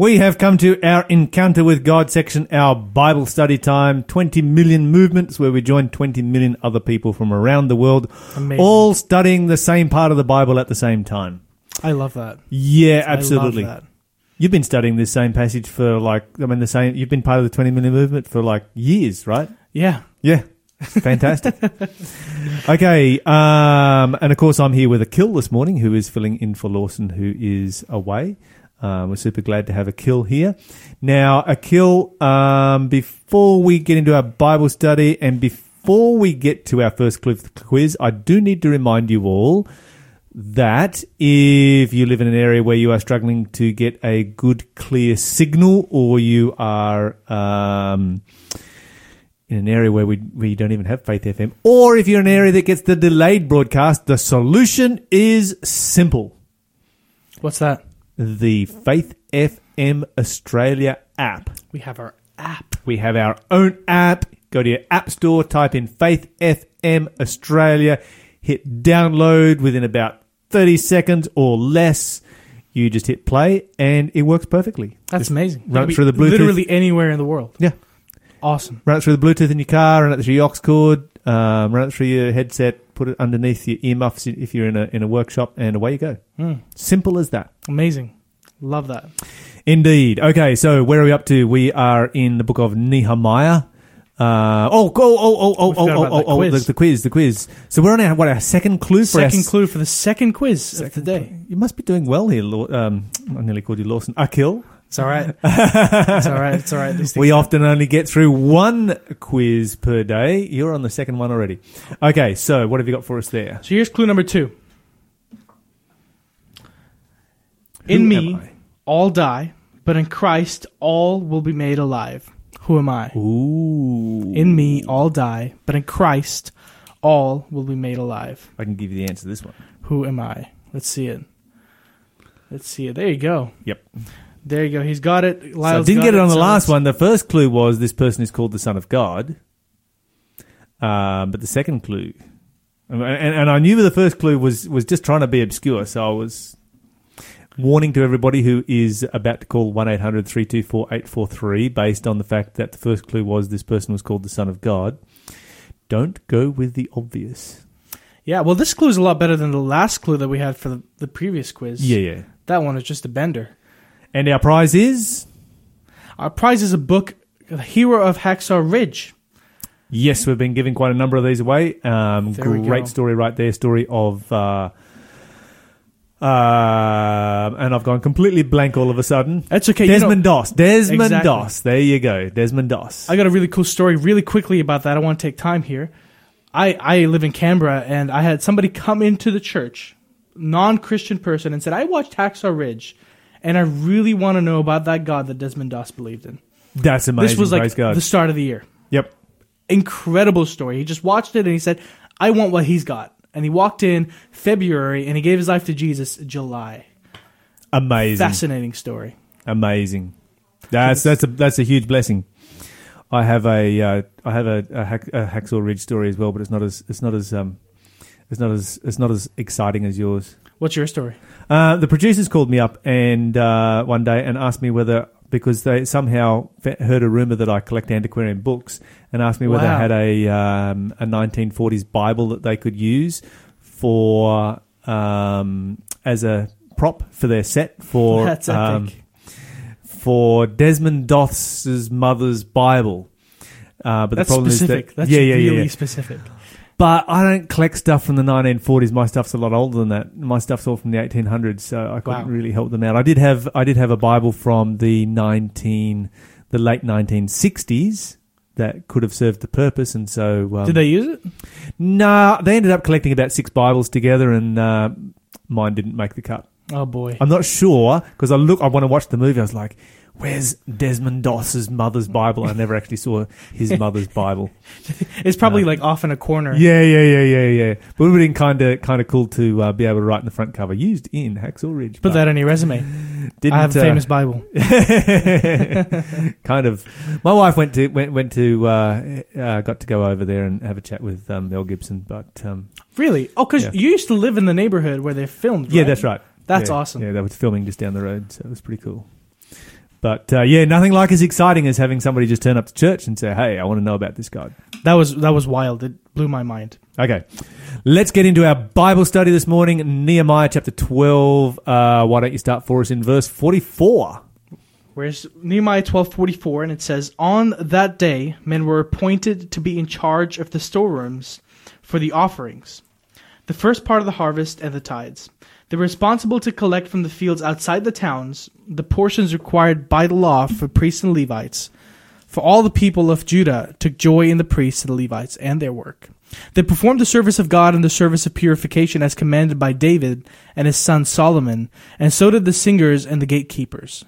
We have come to our Encounter with God section, our Bible study time, 20 million movements, where we join 20 million other people from around the world, Amazing. all studying the same part of the Bible at the same time. I love that. Yeah, I love absolutely. that. You've been studying this same passage for like, I mean, the same, you've been part of the 20 million movement for like years, right? Yeah. Yeah. Fantastic. okay. Um, and of course, I'm here with Akil this morning, who is filling in for Lawson, who is away. Um, we're super glad to have Akil here. Now, Akil, um, before we get into our Bible study and before we get to our first quiz, I do need to remind you all that if you live in an area where you are struggling to get a good, clear signal, or you are um, in an area where we you don't even have Faith FM, or if you're in an area that gets the delayed broadcast, the solution is simple: What's that? The Faith FM Australia app. We have our app. We have our own app. Go to your app store, type in Faith FM Australia, hit download within about 30 seconds or less. You just hit play and it works perfectly. That's Just amazing. Run It through the Bluetooth. Literally anywhere in the world. Yeah. Awesome. Run it through the Bluetooth in your car, run it through your aux cord, um, run it through your headset, put it underneath your earmuffs if you're in a, in a workshop, and away you go. Mm. Simple as that. Amazing. Love that. Indeed. Okay, so where are we up to? We are in the book of Nehemiah. Uh, oh, oh, oh, oh, oh, oh, oh, the oh, the, quiz. the quiz, the quiz. So we're on our, what, our second clue for Second s- clue for the second quiz of the day. You must be doing well here, um, I nearly called you Lawson. Akil. It's all right. it's all right. It's all right. These We happen. often only get through one quiz per day. You're on the second one already. Okay, so what have you got for us there? So here's clue number two. In am me, all die, but in Christ, all will be made alive. Who am I? Ooh. In me, all die, but in Christ, all will be made alive. I can give you the answer to this one. Who am I? Let's see it. Let's see it. There you go. Yep. There you go. He's got it. So I didn't get it on the last one. The first clue was this person is called the Son of God. Um, but the second clue, and, and, I knew the first clue was, was just trying to be obscure. So I was warning to everybody who is about to call 1 800 324 843 based on the fact that the first clue was this person was called the Son of God. Don't go with the obvious. Yeah, well, this clue is a lot better than the last clue that we had for the, the previous quiz. Yeah, yeah. That one is just a bender. And our prize is? Our prize is a book, The Hero of Hacksaw Ridge. Yes, we've been giving quite a number of these away. Um, great story right there. Story of, uh, uh, and I've gone completely blank all of a sudden. That's okay. you know- Desmond Doss. Desmond Exactly. Doss. There you go. Desmond Doss. I got a really cool story really quickly about that. I want to take time here. I, I live in Canberra and I had somebody come into the church, non Christian person, and said, I watched Hacksaw Ridge and I really want to know about that God that Desmond Doss believed in. That's amazing. this was Praise like God. the start of the year. yep. Incredible story. He just watched it and he said, I want what he's got. And he walked in February and he gave his life to Jesus July. Amazing. Fascinating story. Amazing. That's that's a that's a huge blessing. I have a uh, I have a, a, hack, a Hacksaw Ridge story as well, but it's not as it's not as um it's not as it's not as exciting as yours. What's your story? Uh, the producers called me up and uh, one day and asked me whether because they somehow fe- heard a rumor that I collect antiquarian books and asked me whether I had a um, a 1940s Bible that they could use for um, as a prop for their set for That's epic. um, for Desmond Doss's mother's Bible. Uh, but That's the problem specific. is that That's yeah, yeah, really yeah. specific. But I don't collect stuff from the 1940s. My stuff's a lot older than that. My stuff's all from the 1800s, so I couldn't Wow. really help them out. I did have I did have a Bible from the 19 the late 1960s that could have served the purpose, and so um, Did they use it? Nah, they ended up collecting about six Bibles together, and uh, mine didn't make the cut. Oh boy. I'm not sure because I look. I want to watch the movie. I was like, Where's Desmond Doss's mother's Bible? I never actually saw his mother's Bible. It's probably like off in a corner. Yeah, yeah, yeah, yeah, yeah. But it would have been kind of kind of cool to uh, be able to write in the front cover, used in Hacksaw Ridge. Put but that on your resume. Didn't, I have a uh, famous Bible. kind of. My wife went to went went to uh, uh, got to go over there and have a chat with um, Mel Gibson, but um, Really? Oh, because Yeah. you used to live in the neighborhood where they filmed. yeah, that's right. That's Yeah, awesome. Yeah, they were filming just down the road, so it was pretty cool. But uh, yeah, nothing like as exciting as having somebody just turn up to church and say, "Hey, I want to know about this God." That was that was wild. It blew my mind. Okay, let's get into our Bible study this morning. Nehemiah chapter twelve. Uh, why don't you start for us in verse forty-four? Where's Nehemiah twelve forty four, and it says, "On that day, men were appointed to be in charge of the storerooms for the offerings, the first part of the harvest and the tithes. They were responsible to collect from the fields outside the towns the portions required by the law for priests and Levites. For all the people of Judah took joy in the priests and the Levites and their work." They performed the service of God and the service of purification as commanded by David and his son Solomon, and so did the singers and the gatekeepers.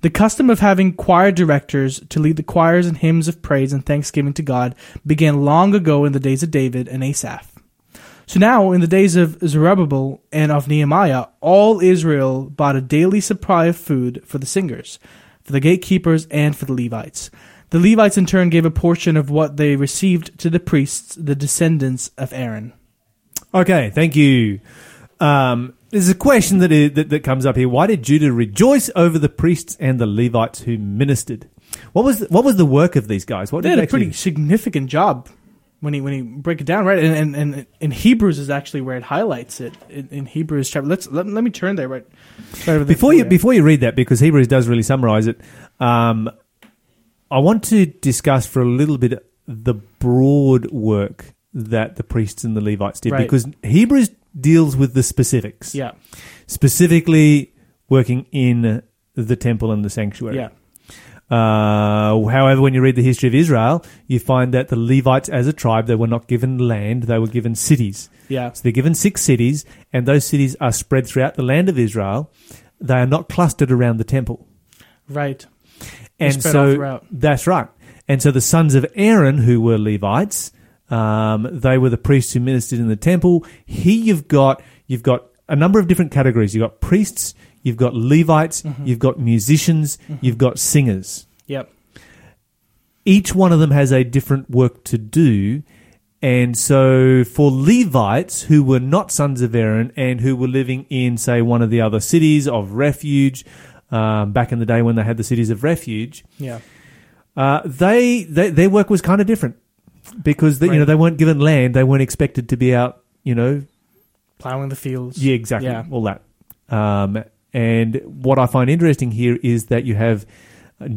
The custom of having choir directors to lead the choirs and hymns of praise and thanksgiving to God began long ago in the days of David and Asaph. So now, in the days of Zerubbabel and of Nehemiah, all Israel bought a daily supply of food for the singers, for the gatekeepers, and for the Levites. The Levites in turn gave a portion of what they received to the priests, the descendants of Aaron. Okay, thank you. Um, there's a question that, is, that that comes up here. Why did Judah rejoice over the priests and the Levites who ministered? What was the, what was the work of these guys? What did They did a actually- pretty significant job when he when he break it down, right? And and, and in Hebrews is actually where it highlights it in, in Hebrews chapter. Let's let, let me turn there right. right before for you before you read that because Hebrews does really summarize it. Um, I want to discuss for a little bit the broad work that the priests and the Levites did Right. because Hebrews deals with the specifics, yeah specifically working in the temple and the sanctuary. yeah Uh, however, when you read the history of Israel, you find that the Levites, as a tribe, they were not given land; they were given cities. yeah So they're given six cities, and those cities are spread throughout the land of Israel. They are not clustered around the temple. right. They're And spread all so throughout. that's right. And so the sons of Aaron, who were Levites, um, they were the priests who ministered in the temple. Here you've got you've got a number of different categories. You've got priests, you've got Levites, Mm-hmm. you've got musicians, you've got singers. Yep. Each one of them has a different work to do. And so for Levites who were not sons of Aaron and who were living in, say, one of the other cities of refuge, um, back in the day when they had the cities of refuge, Yeah. uh, they, they their work was kind of different because they, you know they weren't given land, they weren't expected to be out, you know, Plowing the fields. yeah, exactly, Yeah. all that. Um, and what I find interesting here is that you have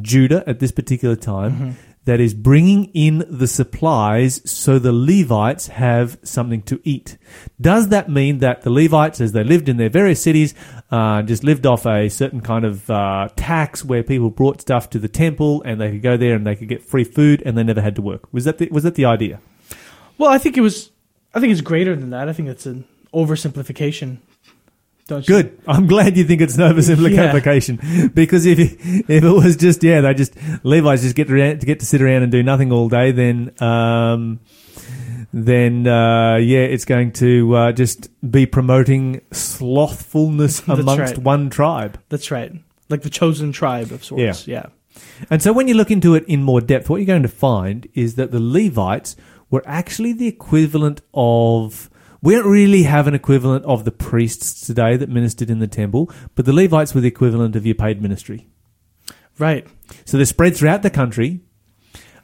Judah at this particular time Mm-hmm. that is bringing in the supplies so the Levites have something to eat. Does that mean that the Levites, as they lived in their various cities, uh, just lived off a certain kind of uh, tax where people brought stuff to the temple and they could go there and they could get free food and they never had to work? Was that the, was that the idea? Well, I think it was. I think it's greater than that. I think it's an oversimplification. Don't you? Good. I'm glad you think it's an oversimplification because if if it was just yeah, they just Levi's just get around, to get to sit around and do nothing all day, then um, then uh, yeah, it's going to uh, just be promoting slothfulness amongst right. one tribe. That's right. Like the chosen tribe of sorts. Yeah. And so when you look into it in more depth, what you're going to find is that the Levites were actually the equivalent of. We don't really have an equivalent of the priests today that ministered in the temple, but the Levites were the equivalent of your paid ministry. Right. So they're spread throughout the country,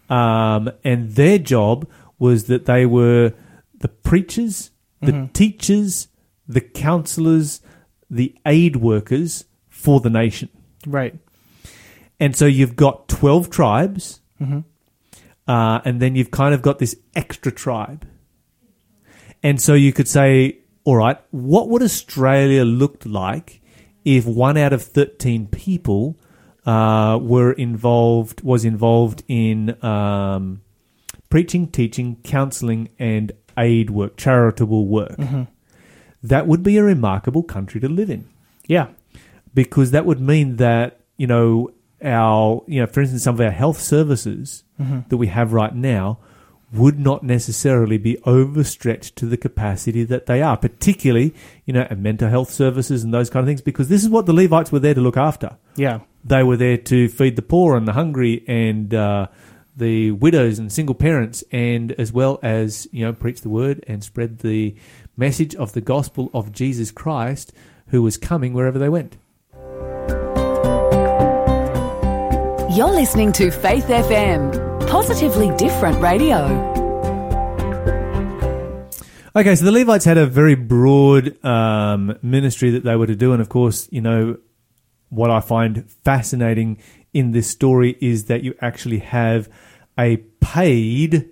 um, and their job was that they were the preachers, the Mhm. teachers, the counselors, the aid workers for the nation. Right. And so you've got 12 tribes, hmm uh, and then you've kind of got this extra tribe. And so you could say, all right, what would Australia look like if one out of 13 people uh, were involved, was involved in um, preaching, teaching, counseling, and aid work, charitable work? hmm That would be a remarkable country to live in Yeah. because that would mean that you know our, you know, for instance, some of our health services that we have right now would not necessarily be overstretched to the capacity that they are, particularly, you know, and mental health services and those kind of things, because this is what the Levites were there to look after. Yeah. They were there to feed the poor and the hungry and uh, the widows and single parents, and as well as you know, preach the word and spread the message of the gospel of Jesus Christ, who was coming wherever they went. You're listening to Faith FM, positively different radio. Okay, so the Levites had a very broad um, ministry that they were to do, and of course, you know what I find fascinating in this story is that you actually have a paid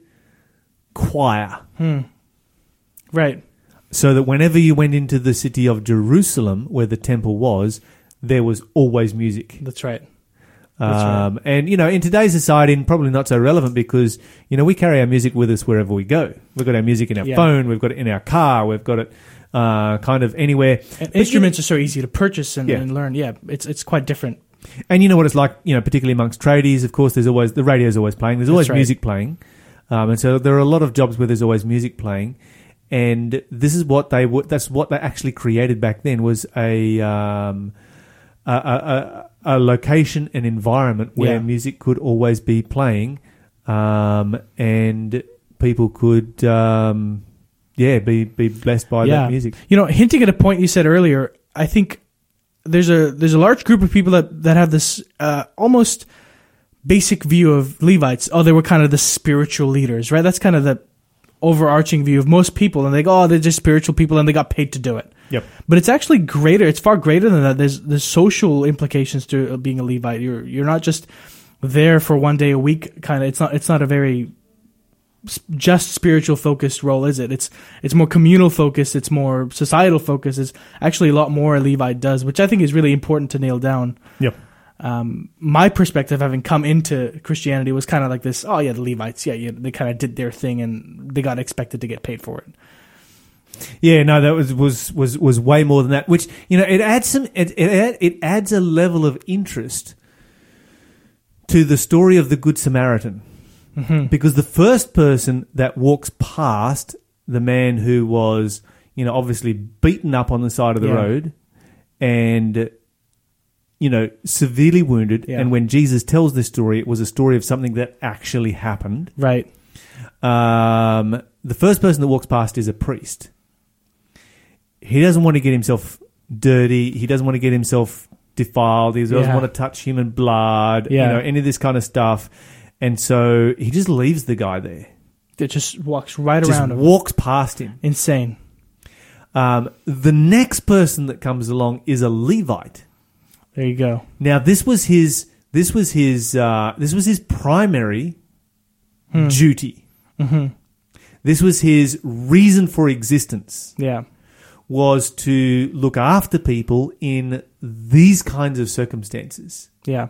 choir. Right. so that whenever you went into the city of Jerusalem, where the temple was, there was always music. That's right. Um, And you know, in today's society, and probably not so relevant because you know we carry our music with us wherever we go. We've got our music in our Yeah. phone, we've got it in our car, we've got it uh, kind of anywhere. But you- instruments are so easy to purchase and, Yeah. and learn. Yeah, it's it's quite different. And you know what it's like, you know, particularly amongst tradies. Of course, there's always the radio's always playing. There's always right. music playing, um, and so there are a lot of jobs where there's always music playing. And this is what they would. That's what they actually created back then was a um, a, a, a, a location, an environment where Yeah. music could always be playing, um, and people could, um, yeah, be be blessed by that music. You know, hinting at a point you said earlier, I think there's a there's a large group of people that that have this uh, almost basic view of Levites. Oh, they were kind of the spiritual leaders, right? That's kind of the overarching view of most people, and they go, oh, they're just spiritual people, and they got paid to do it. Yep. But it's actually greater. It's far greater than that. There's there's social implications to uh, being a Levite. You're you're not just there for one day a week. Kind of. It's not. It's not a very just spiritual focused role, is it? It's it's more communal focused. It's more societal focused. It's actually a lot more a Levite does, which I think is really important to nail down. Yep. Um, my perspective, having come into Christianity, was kind of like this. Oh yeah, the Levites. Yeah, yeah, they kind of did their thing, and they got expected to get paid for it. Yeah, no, that was was was was way more than that. Which you know, it adds some it it, it adds a level of interest to the story of the Good Samaritan, because the first person that walks past the man who was you know obviously beaten up on the side of the Yeah. road and you know severely wounded, Yeah. and when Jesus tells this story, it was a story of something that actually happened. Right. Um, the first person that walks past is a priest. He doesn't want to get himself dirty. He doesn't want to get himself defiled. He doesn't Yeah. want to touch human blood. Yeah. You know, any of this kind of stuff. And so he just leaves the guy there. It just walks right Just around him. walks past him. Insane. Um, the next person that comes along is a Levite. There you go. Now this was his. This was his. Uh, this was his primary Hmm. duty. Mm-hmm. This was his reason for existence. Yeah. Was to look after people in these kinds of circumstances. Yeah.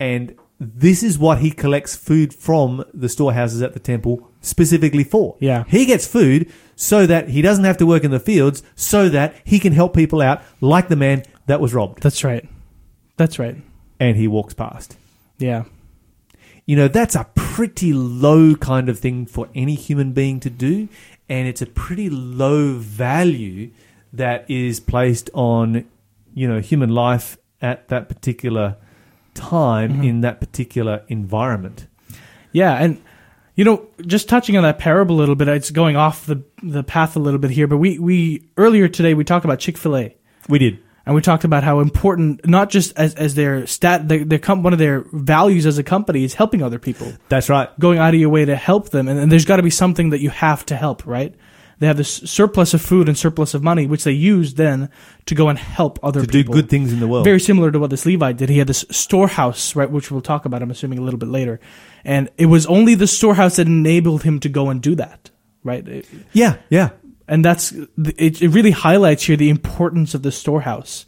And this is what he collects food from the storehouses at the temple specifically for. Yeah. He gets food so that he doesn't have to work in the fields, so that he can help people out, like the man that was robbed. That's right. That's right. And he walks past. Yeah. You know, that's a pretty low kind of thing for any human being to do. And it's a pretty low value that is placed on, you know, human life at that particular time Mm-hmm. in that particular environment. Yeah, and you know, just touching on that parable a little bit, it's going off the the path a little bit here, but we we earlier today we talked about Chick-fil-A. We did. And we talked about how important, not just as, as their stat, their, their com- one of their values as a company is helping other people, That's right. going out of your way to help them. And, and there's got to be something that you have to help, right? They have this surplus of food and surplus of money, which they use then to go and help other To do good things in the world. Very similar to what this Levite did. He had this storehouse, right, which we'll talk about, I'm assuming, a little bit later. And it was only the storehouse that enabled him to go and do that, right? Yeah, yeah. And that's it, it really highlights here the importance of the storehouse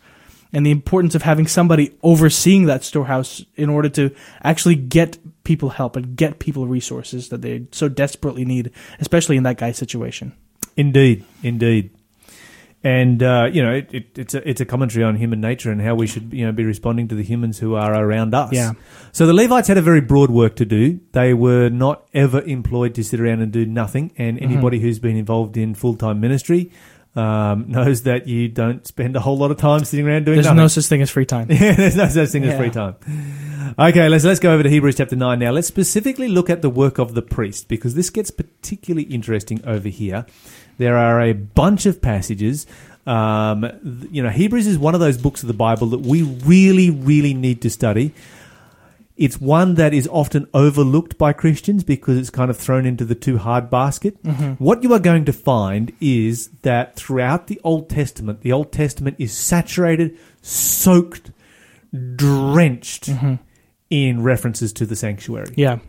and the importance of having somebody overseeing that storehouse in order to actually get people help and get people resources that they so desperately need especially in that guy's situation Indeed, indeed. And uh, you know, it, it, it's a it's a commentary on human nature and how we should you know be responding to the humans who are around us. Yeah. So the Levites had a very broad work to do. They were not ever employed to sit around and do nothing. And Mm-hmm. anybody who's been involved in full time ministry um, knows that you don't spend a whole lot of time sitting around doing There's nothing. no such thing as free time. Yeah, there's no such thing as free time. Okay, let's let's go over to Hebrews chapter nine now. Let's specifically look at the work of the priest because this gets particularly interesting over here. There are a bunch of passages. Um, you know, Hebrews is one of those books of the Bible that we really, really need to study. It's one that is often overlooked by Christians because it's kind of thrown into the too hard basket. What you are going to find is that throughout the Old Testament, the Old Testament is saturated, soaked, drenched in references to the sanctuary. Yeah.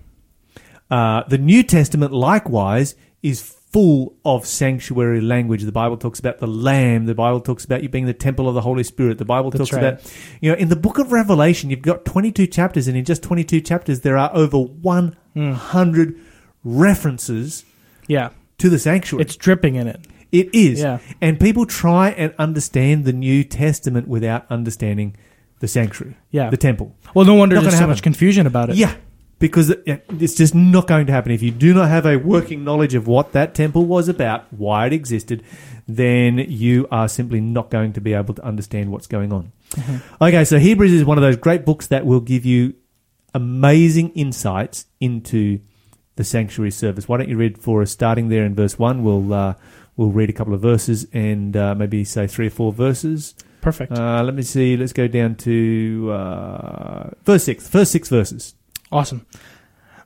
Uh, the New Testament, likewise, is full of sanctuary language. The Bible talks about the Lamb. The Bible talks about you being the temple of the Holy Spirit. The Bible That's talks right. about, you know, in the book of Revelation, you've got 22 chapters, and in just 22 chapters, there are over 100 references Yeah. to the sanctuary. It's dripping in it. It is. Yeah. And people try and understand the New Testament without understanding the sanctuary, Yeah. the temple. Well, no wonder Not there's so happen. much confusion about it. Yeah, because it- it- it's just not going to happen. If you do not have a working knowledge of what that temple was about, why it existed, then you are simply not going to be able to understand what's going on. Okay, so Hebrews is one of those great books that will give you amazing insights into the sanctuary service. Why don't you read for us, starting there in verse one? We'll uh, we'll read a couple of verses and uh, maybe say three or four verses. Perfect. Uh, let me see. Let's go down to uh, verse six. First six verses. Awesome.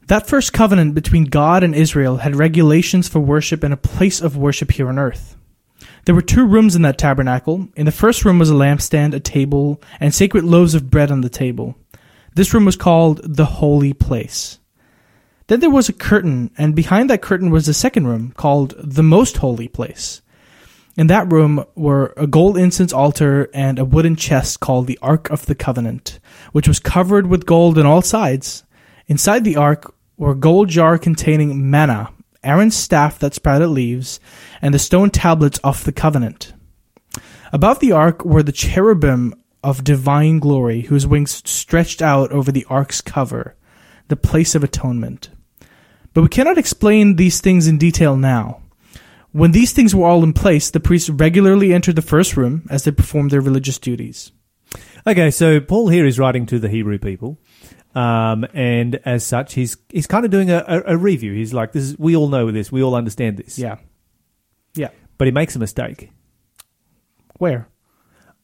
That first covenant between God and Israel had regulations for worship and a place of worship here on earth. There were two rooms in that tabernacle. In the first room was a lampstand, a table, and sacred loaves of bread on the table. This room was called the Holy Place. Then there was a curtain, and behind that curtain was a second room called the Most Holy Place. In that room were a gold incense altar and a wooden chest called the Ark of the Covenant, which was covered with gold on all sides. Inside the ark were a gold jar containing manna, Aaron's staff that sprouted leaves, and the stone tablets of the covenant. Above the ark were the cherubim of divine glory, whose wings stretched out over the ark's cover, the place of atonement. But we cannot explain these things in detail now. When these things were all in place, the priests regularly entered the first room as they performed their religious duties. Okay, so Paul here is writing to the Hebrew people, um, and as such, he's he's kind of doing a, a, a review. He's like, "This is we all know this, we all understand this." Yeah. Yeah. but he makes a mistake. Where?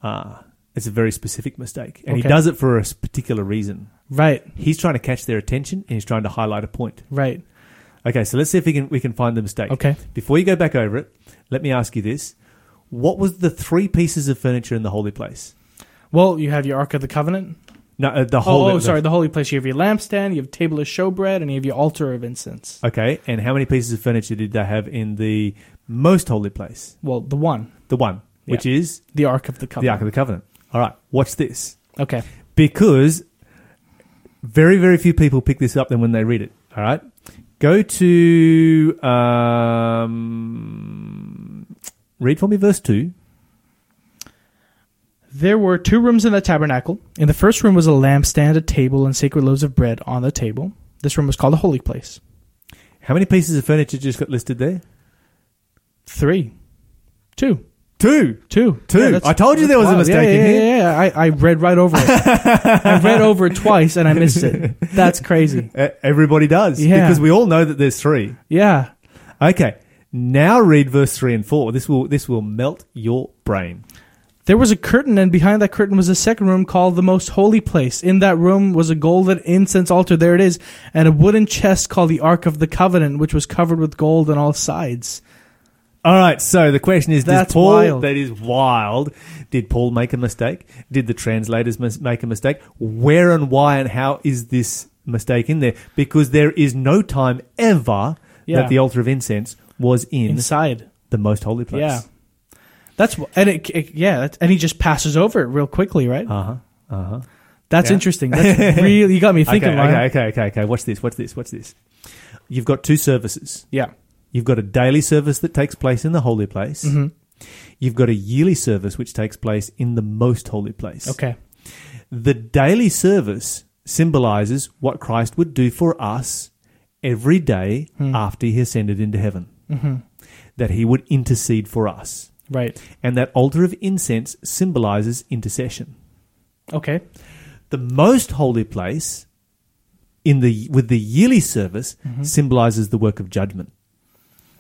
Ah, it's a very specific mistake, and he Okay. does it for a s- particular reason. Right. He's trying to catch their attention, and he's trying to highlight a point. Right. Okay, so let's see if we can we can find the mistake. Okay. Before you go back over it, let me ask you this: What was the three pieces of furniture in the holy place? Well, you have your Ark of the Covenant. No, uh, the Oh, whole. oh, sorry, the holy place. You have your lampstand, you have table of showbread, and you have your altar of incense. Okay, and how many pieces of furniture did they have in the most holy place? Well, the one, The one, which is the Ark of the Covenant. the. Ark of the Covenant. All right, watch this. Okay. Because very, very few people pick this up then when they read it. All right, go to um, read for me verse two. There were two rooms in the tabernacle. In the first room was a lampstand, a table, and sacred loaves of bread on the table. This room was called the holy place. How many pieces of furniture just got listed there? Three. Two. Two. Two. Two. that's- I told you there was a mistake yeah, in here. Yeah, yeah, I, I read right over it. I read over it twice and I missed it. That's crazy. E- Everybody does. Yeah. Because we all know that there's three. Yeah. Okay. Now read verse three and four. This will this will melt your brain. There was a curtain, and behind that curtain was a second room called the Most Holy Place. In that room was a golden incense altar, there it is, and a wooden chest called the Ark of the Covenant, which was covered with gold on all sides. All right. So the question is: That's Does Paul? wild. That is wild. Did Paul make a mistake? Did the translators mis- make a mistake? Where and why and how is this mistake in there? Because there is no time ever Yeah. that the altar of incense was in Inside. the most holy place. Yeah. That's and it, it yeah, that's, and he just passes over it real quickly, right? Uh huh. Uh huh. That's yeah. interesting. That's really you got me thinking. okay, okay, okay, okay, okay. Watch this. Watch this. Watch this. You've got two services. Yeah. You've got a daily service that takes place in the holy place, hmm You've got a yearly service which takes place in the most holy place. Okay. The daily service symbolizes what Christ would do for us every day after he ascended into heaven. That he would intercede for us. Right. And that altar of incense symbolizes intercession. Okay. The most holy place in the with the yearly service mm-hmm. symbolizes the work of judgment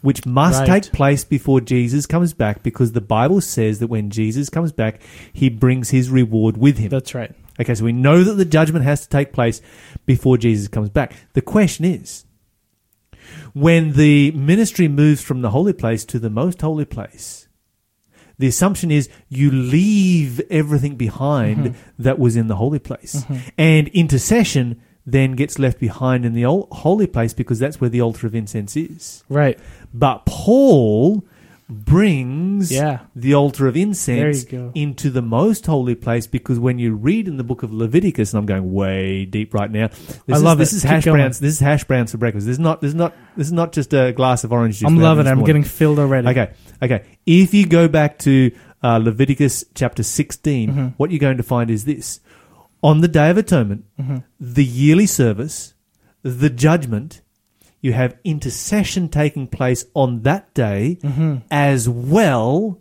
which must Right. take place before Jesus comes back because the Bible says that when Jesus comes back he brings his reward with him. That's right. Okay, so we know that the judgment has to take place before Jesus comes back. The question is when the ministry moves from the holy place to the most holy place, the assumption is you leave everything behind mm-hmm. that was in the holy place. Mm-hmm. And intercession then gets left behind in the ol- holy place because that's where the altar of incense is. Right. But Paul brings Yeah. the altar of incense There you go. into the most holy place because when you read in the book of Leviticus, and I'm going way deep right now. This I is, love this it. is Keep hash going. browns. This is hash browns for breakfast. This is not. This is not. This is not just a glass of orange juice. I'm loving it. I'm morning. getting filled already. Okay, okay. If you go back to uh, Leviticus chapter 16, Mm-hmm. what you're going to find is this. On the Day of Atonement, Mm-hmm. the yearly service, the judgment, you have intercession taking place on that day Mm-hmm. as well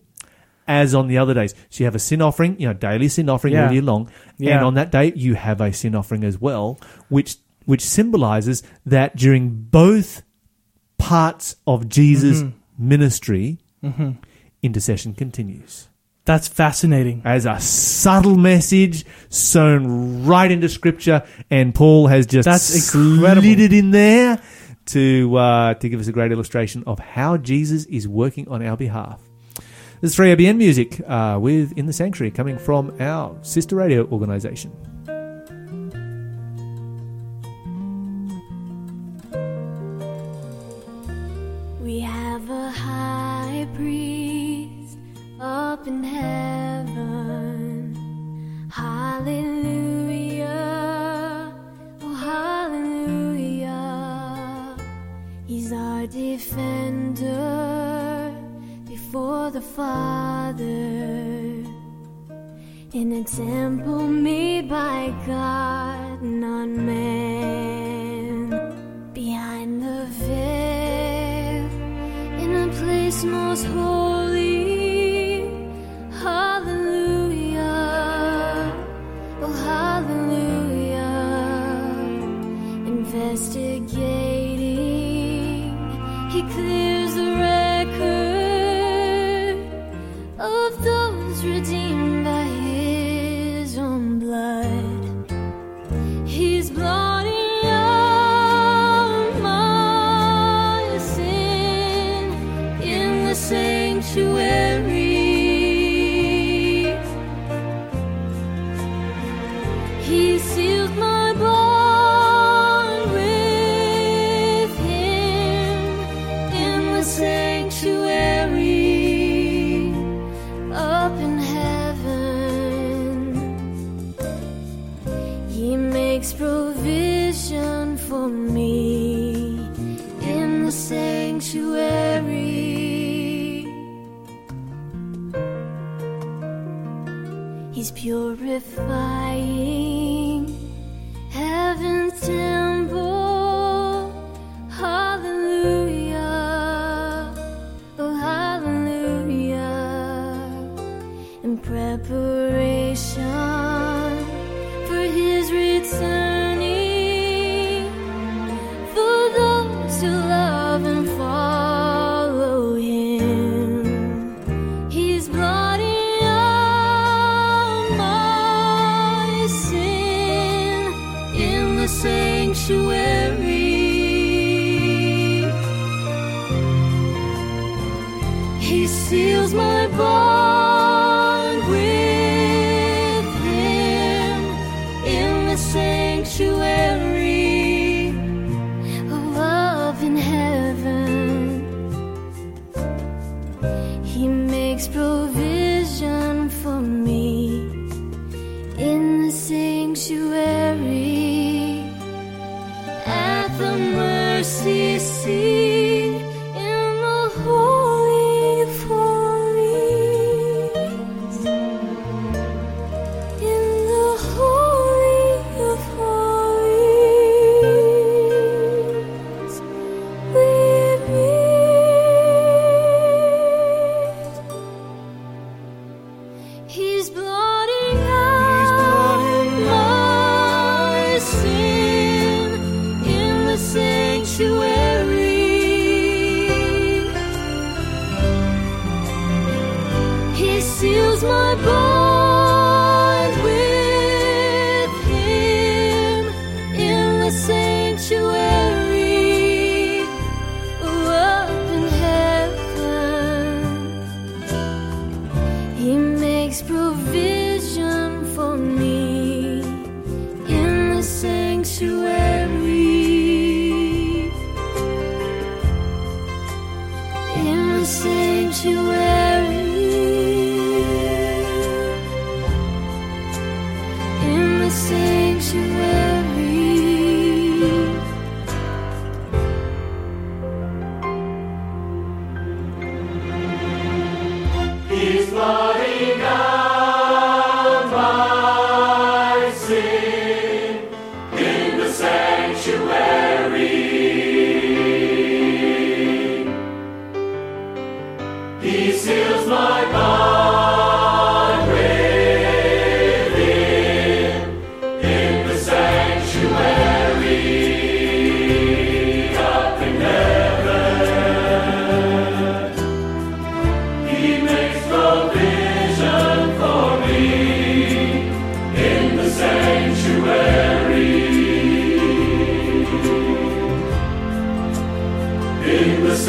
as on the other days. So you have a sin offering, you know, daily sin offering Yeah. all year long. Yeah. And on that day, you have a sin offering as well, which, which symbolizes that during both parts of Jesus' Mm-hmm. intercession continues. That's fascinating. As a subtle message sewn right into Scripture, and Paul has just That's incredible. slid it in there to uh, to give us a great illustration of how Jesus is working on our behalf. This is 3ABN music uh, with In the Sanctuary coming from our sister radio organization. Up in heaven. Hallelujah. Oh, hallelujah. He's our defender before the Father. In a temple made by God, not man. Behind the veil, in a place most holy.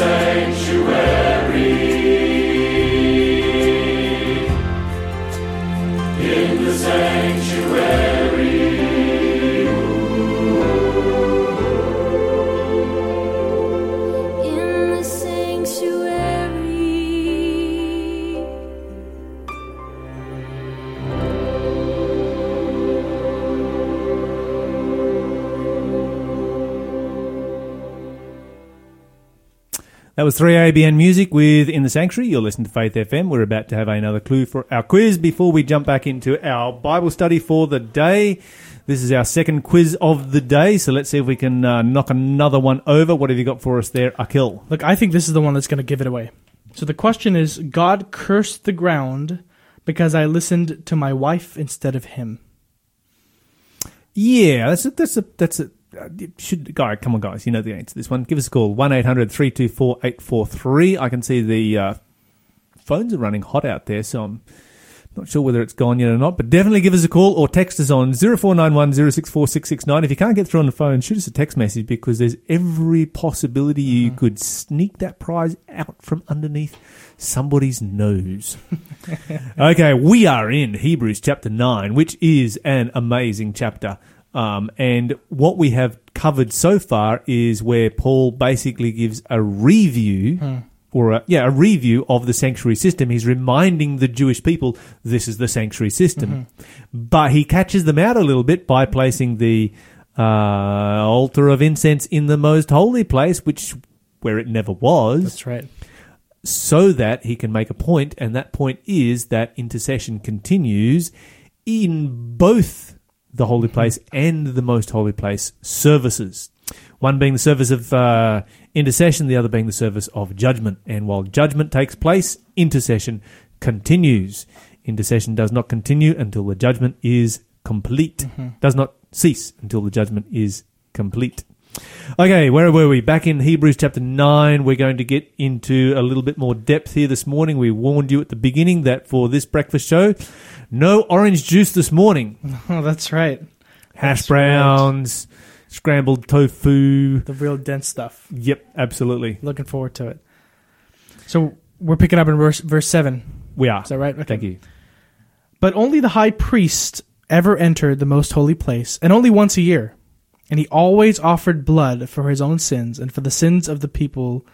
In That was 3ABN Music with In the Sanctuary. You're listening to Faith FM. We're about to have another clue for our quiz before we jump back into our Bible study for the day. This is our second quiz of the day, so let's see if we can uh, knock another one over. What have you got for us there, Akil? Look, I think this is the one that's going to give it away. So the question is God cursed the ground because I listened to my wife instead of him. Yeah, that's a, that's a, that's a, should, guy come on, guys. You know the answer to this one. Give us a call. 1 800 324 843. I can see the uh, phones are running hot out there, so I'm not sure whether it's gone yet or not, but definitely give us a call or text us on 0491 064669. If you can't get through on the phone, shoot us a text message because there's every possibility you could sneak that prize out from underneath somebody's nose. okay, we are in Hebrews chapter 9, which is an amazing chapter. Um, and what we have covered so far is where Paul basically gives a review or a, yeah, a review of the sanctuary system. He's reminding the Jewish people this is the sanctuary system, but he catches them out a little bit by placing the uh, altar of incense in the most holy place, which where it never was That's right. so that he can make a point, and that point is that intercession continues in both the holy place and the most holy place services. One being the service of uh, intercession, the other being the service of judgment. And while judgment takes place, intercession continues. Intercession does not continue until the judgment is complete, does not cease until the judgment is complete. Okay, where were we? Back in Hebrews chapter 9, we're going to get into a little bit more depth here this morning. We warned you at the beginning that for this breakfast show, no orange juice this morning. Oh, that's right. Hash That's browns, scrambled tofu. The real dense stuff. Yep, absolutely. Looking forward to it. So we're picking up in verse verse seven. We are. Is that right? Okay. Thank you. But only the high priest ever entered the most holy place, and only once a year. And he always offered blood for his own sins and for the sins of the people,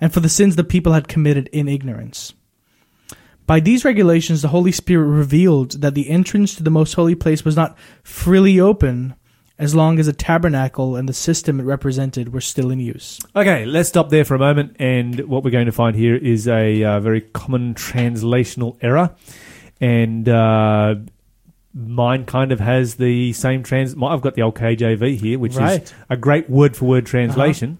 and for the sins the people had committed in ignorance. By these regulations, the Holy Spirit revealed that the entrance to the most holy place was not freely open as long as the tabernacle and the system it represented were still in use. Okay, let's stop there for a moment. And what we're going to find here is a uh, very common translational error. And uh, mine kind of has the same trans. my- I've got the old KJV here, which is a great word for word translation.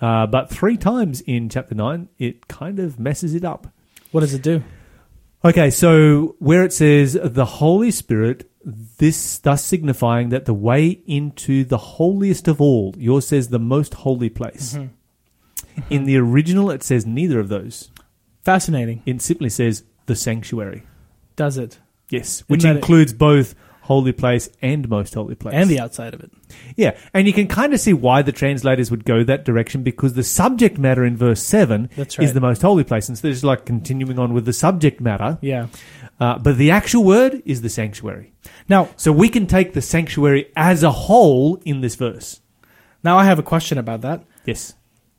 uh but three times in chapter 9, it kind of messes it up. What does it do? Okay, so where it says the Holy Spirit, this thus signifying that the way into the holiest of all, yours says the most holy place. In the original, it says neither of those. Fascinating. It simply says the sanctuary. Does it? Yes, which that it- includes both holy place and most holy place. And the outside of it. Yeah, and you can kind of see why the translators would go that direction because the subject matter in verse 7 That's is the most holy place. And so there's like continuing on with the subject matter. Yeah. Uh, but the actual word is the sanctuary. Now, So we can take the sanctuary as a whole in this verse. now I have a question about that. Yes.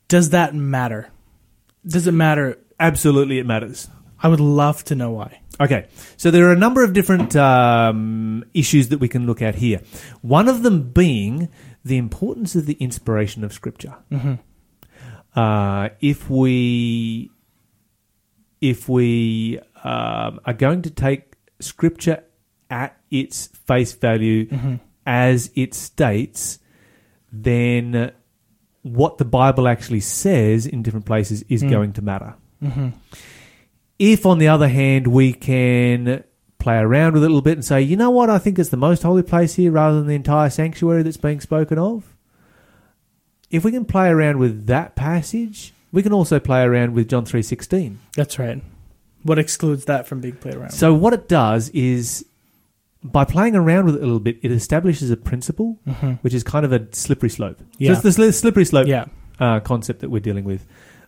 Does that matter? Does it matter? Absolutely, it matters. I would love to know why. Okay, so there are a number of different um, issues that we can look at here. One of them being the importance of the inspiration of Scripture. Uh, if we if we um, are going to take Scripture at its face value as it states, then what the Bible actually says in different places is going to matter. If, on the other hand, we can play around with it a little bit and say, you know what, I think it's the most holy place here rather than the entire sanctuary that's being spoken of. If we can play around with that passage, we can also play around with John 3.16. That's right. What excludes that from being played around? So what it does is, by playing around with it a little bit, it establishes a principle, which is kind of a slippery slope. Yeah. So it's the slippery slope yeah. uh, concept that we're dealing with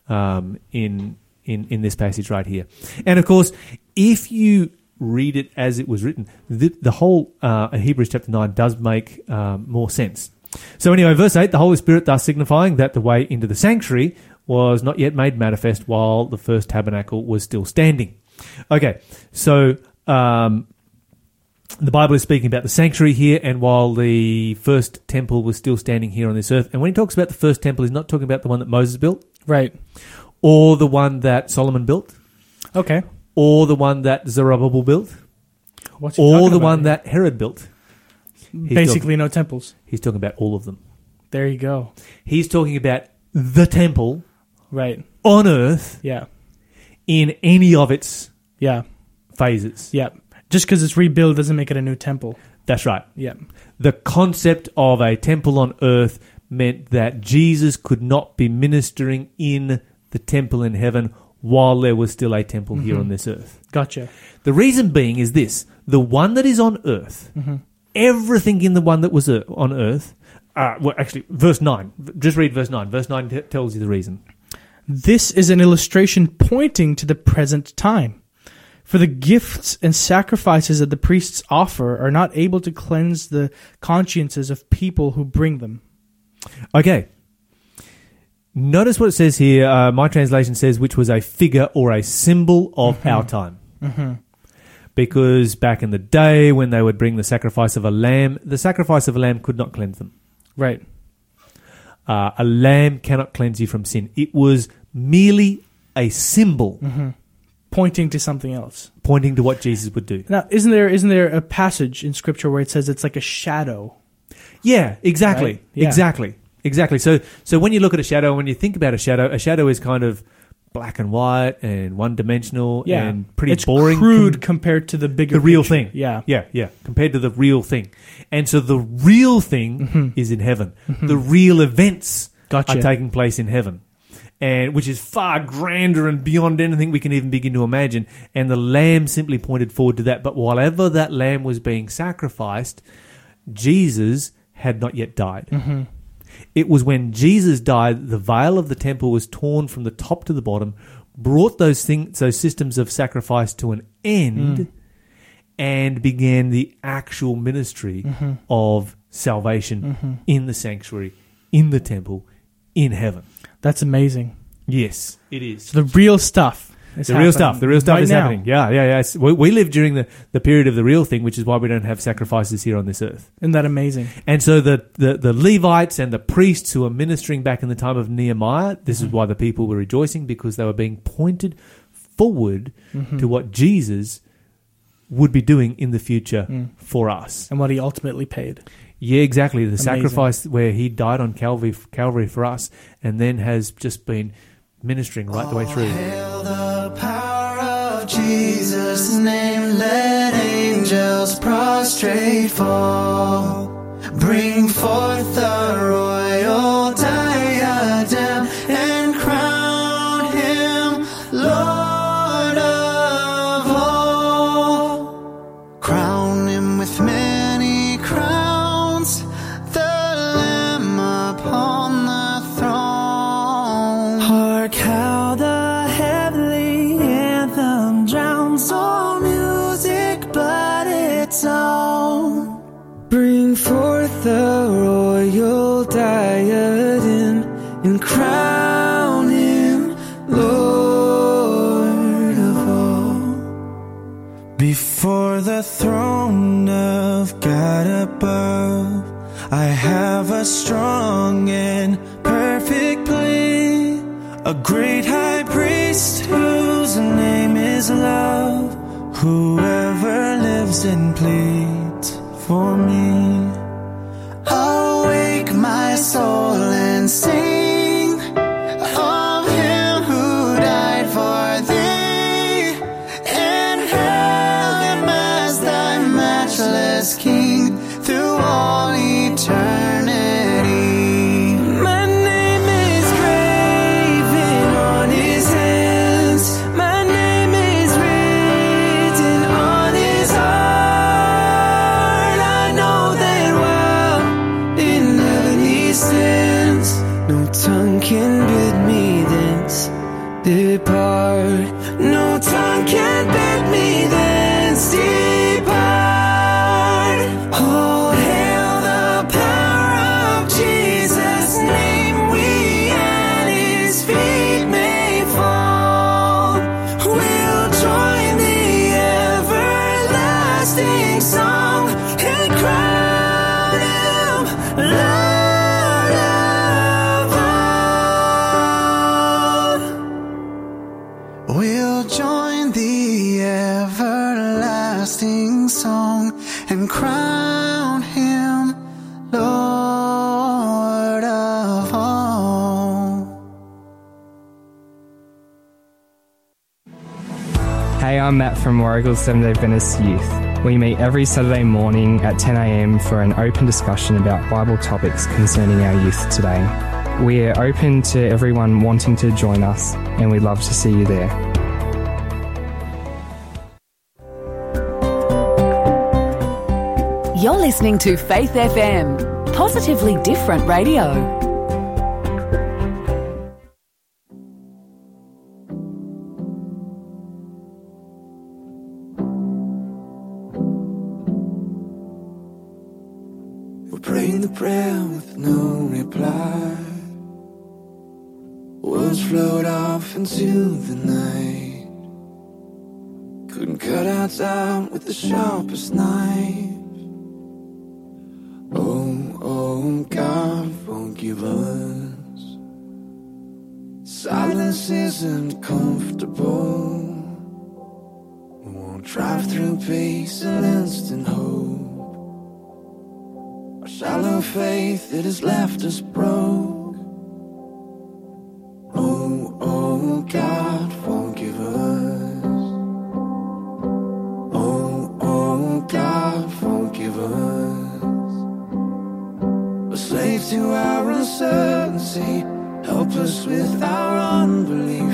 um, in in in this passage right here. And of course, if you read it as it was written, the, the whole uh, Hebrews chapter nine does make um, more sense. So anyway, verse eight: the Holy Spirit thus signifying that the way into the sanctuary was not yet made manifest while the first tabernacle was still standing. Okay, so. Um, the Bible is speaking about the sanctuary here, and while the first temple was still standing here on this earth, and when he talks about the first temple, he's not talking about the one that Moses built, Right. Or the one that Solomon built, Okay. or the one that Zerubbabel built, What's he or talking the about one here? that Herod built. basically no temples. He's talking about all of them. There you go. He's talking about the temple Right. on earth Yeah. in any of its Yeah. phases. Yeah. Just because it's rebuilt doesn't make it a new temple. That's right. Yeah. the concept of a temple on earth meant that Jesus could not be ministering in the temple in heaven while there was still a temple here mm-hmm. on this earth. Gotcha. The reason being is this the one that is on earth, mm-hmm. everything in the one that was uh, on earth, uh, well, actually, verse 9, just read verse 9. Verse 9 t- tells you the reason. This is an illustration pointing to the present time. For the gifts and sacrifices that the priests offer are not able to cleanse the consciences of people who bring them. Okay. Notice what it says here. Uh, my translation says, which was a figure or a symbol of our time. Because back in the day, when they would bring the sacrifice of a lamb, the sacrifice of a lamb could not cleanse them. Right. Uh, a lamb cannot cleanse you from sin. It was merely a symbol Pointing to something else. pointing to what Jesus would do. Now, isn't there isn't there a passage in scripture where it says it's like a shadow? Yeah, exactly, Right? Yeah. exactly, exactly. So, so when you look at a shadow, when you think about a shadow, a shadow is kind of black and white and one dimensional Yeah. and pretty it's boring. crude com- compared to the bigger the real picture. thing. Yeah. yeah, yeah. Compared to the real thing, and so the real thing Mm-hmm. is in heaven. The real events Gotcha. are taking place in heaven, and which is far grander and beyond anything we can even begin to imagine. And the lamb simply pointed forward to that. But whatever that lamb was being sacrificed, Jesus had not yet died. Mm-hmm. It was when Jesus died, the veil of the temple was torn from the top to the bottom, brought those things, those systems of sacrifice to an end, Mm. and began the actual ministry Mm-hmm. of salvation in the sanctuary, in the temple, in heaven. That's amazing. Yes, it is. So the real stuff. Is the real stuff. The real stuff right is now. happening. Yeah, yeah, yeah. We, we live during the, the period of the real thing, which is why we don't have sacrifices here on this earth. Isn't that amazing? And so the, the, the Levites and the priests who were ministering back in the time of Nehemiah, this is mm-hmm. why the people were rejoicing because they were being pointed forward mm-hmm. to what Jesus would be doing in the future mm. for us. And what he ultimately paid. Yeah, exactly. The Amazing. sacrifice where he died on Calvary, Calvary for us and then has just been ministering right the way through. Jesus' name. Let angels prostrate fall. Bring forth the royal no tongue can bid me thence depart. No tongue can bid from Warrigal Seventh day Adventist Youth. We meet every Saturday morning at 10am for an open discussion about Bible topics concerning our youth today. We are open to everyone wanting to join us, and we'd love to see you there. You're listening to Faith FM, positively different radio. Into the night. Couldn't cut us time with the sharpest knife. Oh, oh, God, forgive us. Silence isn't comfortable. We won't drive through peace and instant hope. A shallow faith that has left us broke. God, forgive us. Oh, oh, God, forgive us. A slave to our uncertainty, help us with our unbelief.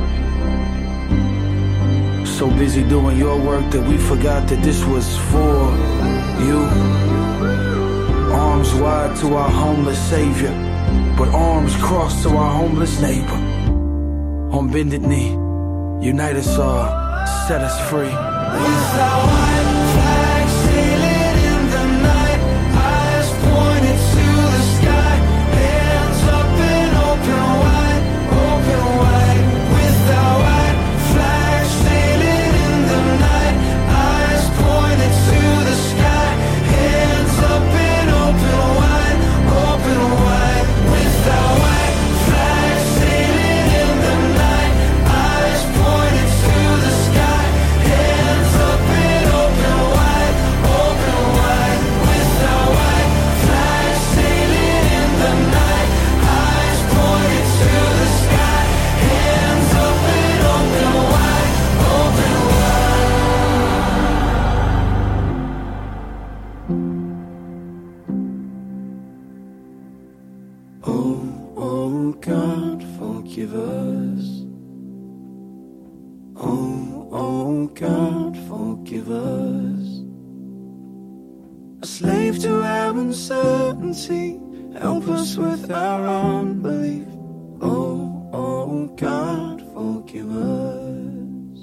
So busy doing your work that we forgot that this was for you. Arms wide to our homeless savior, but arms crossed to our homeless neighbor. On bended knee, unite us all, set us free. With our uncertainty, help us with our unbelief. Oh, oh God, forgive us.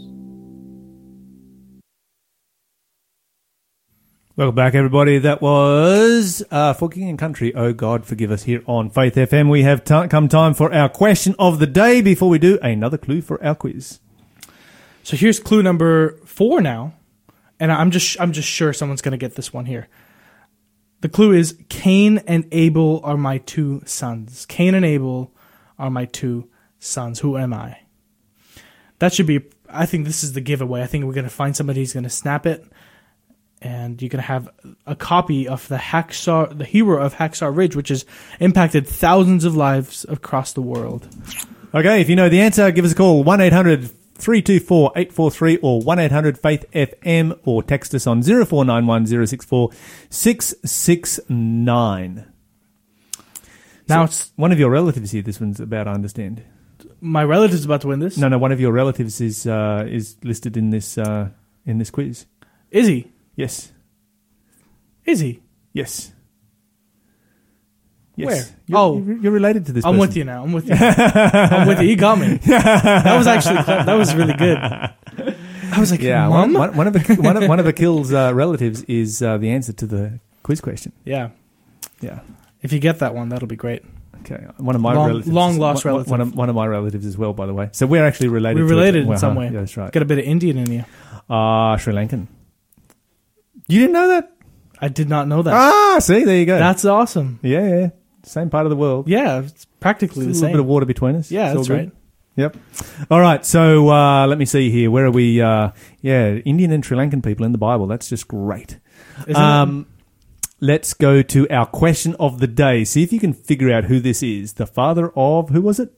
Welcome back, everybody. That was uh, for King and Country. Oh God, forgive us here on Faith FM. We have t- come time for our question of the day. Before we do, another clue for our quiz. So here's clue number four now, and I'm just I'm just sure someone's gonna get this one here. The clue is Cain and Abel are my two sons. Cain and Abel are my two sons. Who am I? That should be. I think this is the giveaway. I think we're gonna find somebody who's gonna snap it, and you're gonna have a copy of the Hacksaw, the hero of Hacksaw Ridge, which has impacted thousands of lives across the world. Okay, if you know the answer, give us a call 1 800 324 843 or 1 800 Faith FM or text us on 0491 064 669. Now So, it's one of your relatives here. This one's about, I understand. my relative's about to win this. No, no, one of your relatives is uh, is listed in this uh, in this quiz. Is he? Yes, Is he? yes, yes. Where? You're, Oh. you're, related to this. I'm person. with you now. I'm with you. I'm with you. You got me. That was actually that was really good. I was like, Yeah, one, one, one of the, one of one of Akil's uh, relatives is uh, the answer to the quiz question. yeah. Yeah. If you get that one, that'll be great. Okay, one of my Long- relatives, long-lost one, relative. One of, one of my relatives as well, by the way. So we're actually related. We're related in Well, some huh, way. Yeah, that's right. Got a bit of Indian in you. Ah, Sri Lankan. You didn't know that? I did not know that. Ah, see, there you go. That's awesome. yeah, yeah, same part of the world. Yeah, it's practically Just the a little bit of water between us. Yeah, It's all that's good. right. Yep. All right. So uh, let me see here. Where are we? Uh, yeah, Indian and Sri Lankan people in the Bible. That's just great. Isn't Um, let's go to our question of the day. See if you can figure out who this is. The father of who was it?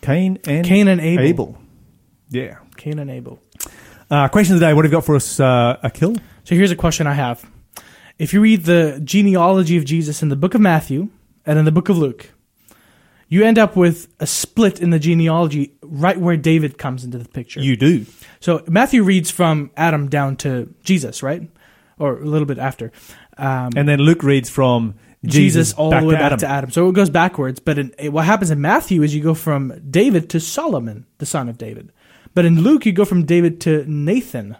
Cain and? Cain and Abel. Yeah. Cain and Abel. Uh, question of the day. What have you got for us, uh, Akil? So here's a question I have. If you read the genealogy of Jesus in the book of Matthew and in the book of Luke, you end up with a split in the genealogy right where David comes into the picture. You do. So Matthew reads from Adam down to Jesus, right? Or a little bit after. Um, And then Luke reads from Jesus, Jesus, all the way to back Adam. to Adam. So it goes backwards. But in, what happens in Matthew is you go from David to Solomon, the son of David. But in Luke, you go from David to Nathan,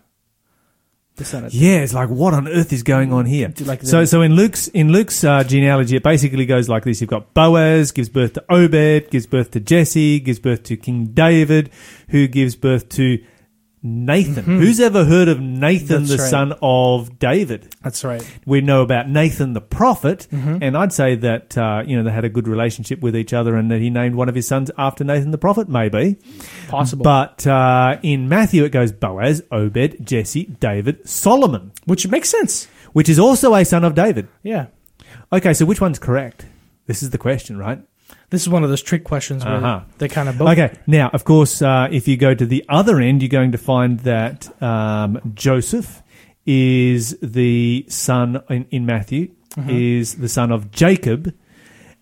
the son of Yeah, it's like what on earth is going on here? Like so, so in Luke's in Luke's uh, genealogy, it basically goes like this: You've got Boaz gives birth to Obed, gives birth to Jesse, gives birth to King David, who gives birth to Nathan. Who's ever heard of Nathan, That's the right. son of David? That's right. We know about Nathan the prophet, and I'd say that uh, you know they had a good relationship with each other, and that he named one of his sons after Nathan the prophet, maybe. Possible. But uh, in Matthew, it goes Boaz, Obed, Jesse, David, Solomon, Which makes sense. which is also a son of David. Yeah. Okay, so which one's correct? This is the question, right? This is one of those trick questions where Uh-huh. they kind of both. Okay, now, of course, uh, if you go to the other end, you're going to find that um, Joseph is the son in, in Matthew, is the son of Jacob,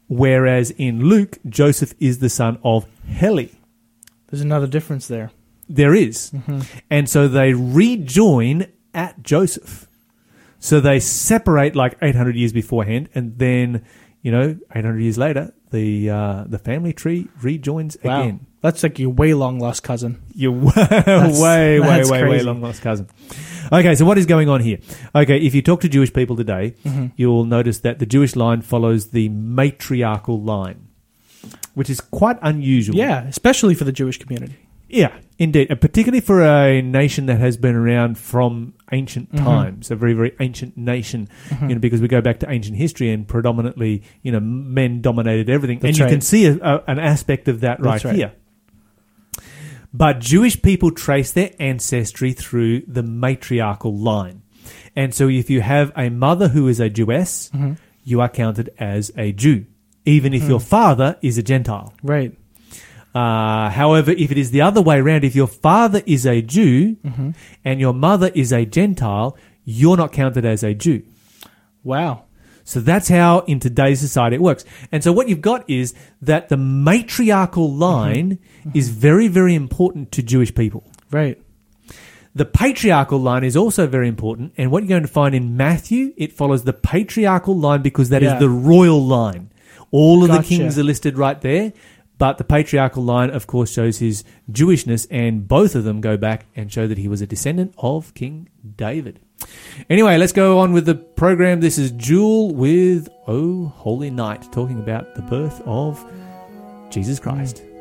whereas in Luke, Joseph is the son of Heli. There's another difference there. There is. And so they rejoin at Joseph. So they separate like 800 years beforehand, and then, you know, 800 years later, the uh, the family tree rejoins Wow. again. That's like your way long lost cousin. You're way, way, way, that's way, way crazy. long lost cousin. Okay, so what is going on here? Okay, if you talk to Jewish people today, Mm-hmm. you'll notice that the Jewish line follows the matriarchal line, which is quite unusual. Yeah, especially for the Jewish community. Yeah, indeed. And particularly for a nation that has been around from ancient Mm-hmm. times, a very, very ancient nation, you know, because we go back to ancient history and predominantly, you know, men dominated everything. and That's you can see a, a, an aspect of that right, right. here. But Jewish people trace their ancestry through the matriarchal line. And so if you have a mother who is a Jewess, Mm-hmm. you are counted as a Jew, even if your father is a Gentile. Right. Uh, however, if it is the other way around, if your father is a Jew Mm-hmm. and your mother is a Gentile, you're not counted as a Jew. Wow. So that's how in today's society it works. And so what you've got is that the matriarchal line is very, very important to Jewish people. Right. The patriarchal line is also very important, and what you're going to find in Matthew, it follows the patriarchal line because that is Yeah. the royal line. All of the kings are listed right there, but the patriarchal line, of course, shows his Jewishness, and both of them go back and show that he was a descendant of King David. Anyway, let's go on with the program. This is Jewel with Oh Holy Night, talking about the birth of Jesus Christ. Oh,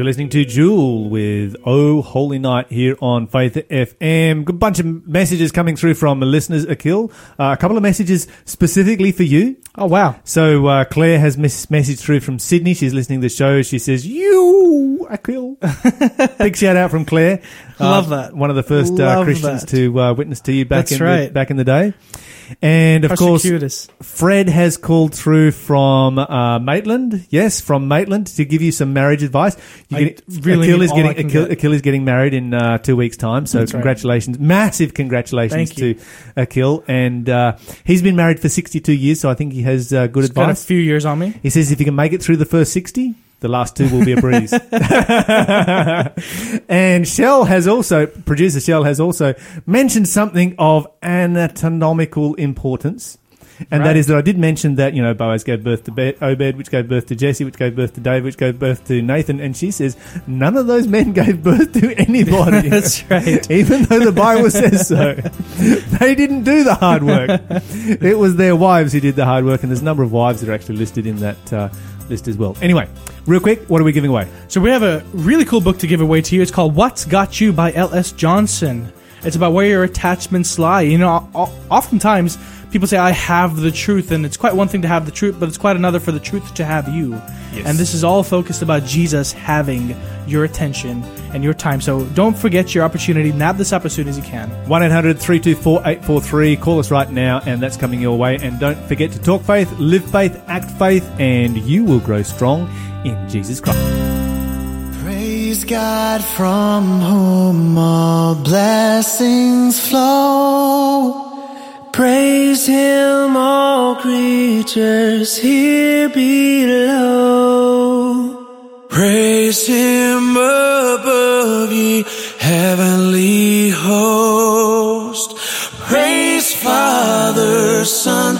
You're listening to Jewel with Oh Holy Night here on Faith FM. Good bunch of messages coming through from listeners, Akil. Uh, a couple of messages specifically for you. Oh wow! So uh, Claire has miss- message through from Sydney. She's listening to the show. She says, "You, Akil." Big shout out from Claire. Love Uh, that. One of the first uh, Love Christians that. to uh, witness to you back That's in the, back in the day. And of course, Fred has called through from uh, Maitland. Yes, from Maitland to give you some marriage advice. You get- really is getting get. Akil is getting married in uh, two weeks' time. So That's right. congratulations, massive congratulations to Akil. And uh, he's been married for sixty-two years, so I think he has uh, good It's got a few years on me. He says if you can make it through the first 60, the last two will be a breeze. and Shell has also, producer Shell has also mentioned something of anatomical importance. And that Right. is that I did mention that, you know, Boaz gave birth to Be- Obed, which gave birth to Jesse, which gave birth to David, which gave birth to Nathan. And she says, none of those men gave birth to anybody. That's right. Even though the Bible says so. they didn't do the hard work. It was their wives who did the hard work. And there's a number of wives that are actually listed in that uh, list as well. Anyway, real quick, what are we giving away? So we have a really cool book to give away to you. It's called "What's Got You" by L.S. Johnson. It's about where your attachments lie. You know, oftentimes people say, "I have the truth," and it's quite one thing to have the truth, but it's quite another for the truth to have you. Yes. And this is all focused about Jesus having your attention and your time. So don't forget your opportunity. Nab this up as soon as you can. 1 800 324 843. Call us right now, and that's coming your way. And don't forget to talk faith, live faith, act faith, and you will grow strong in Jesus Christ. Praise God from whom all blessings flow. Praise Him, all creatures here below. Praise Him above ye heavenly host. Praise Father, Son,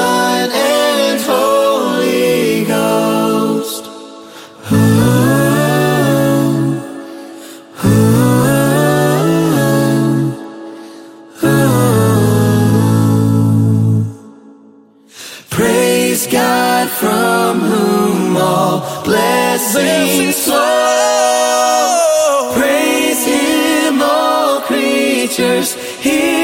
blessings flow. Praise Him, all creatures here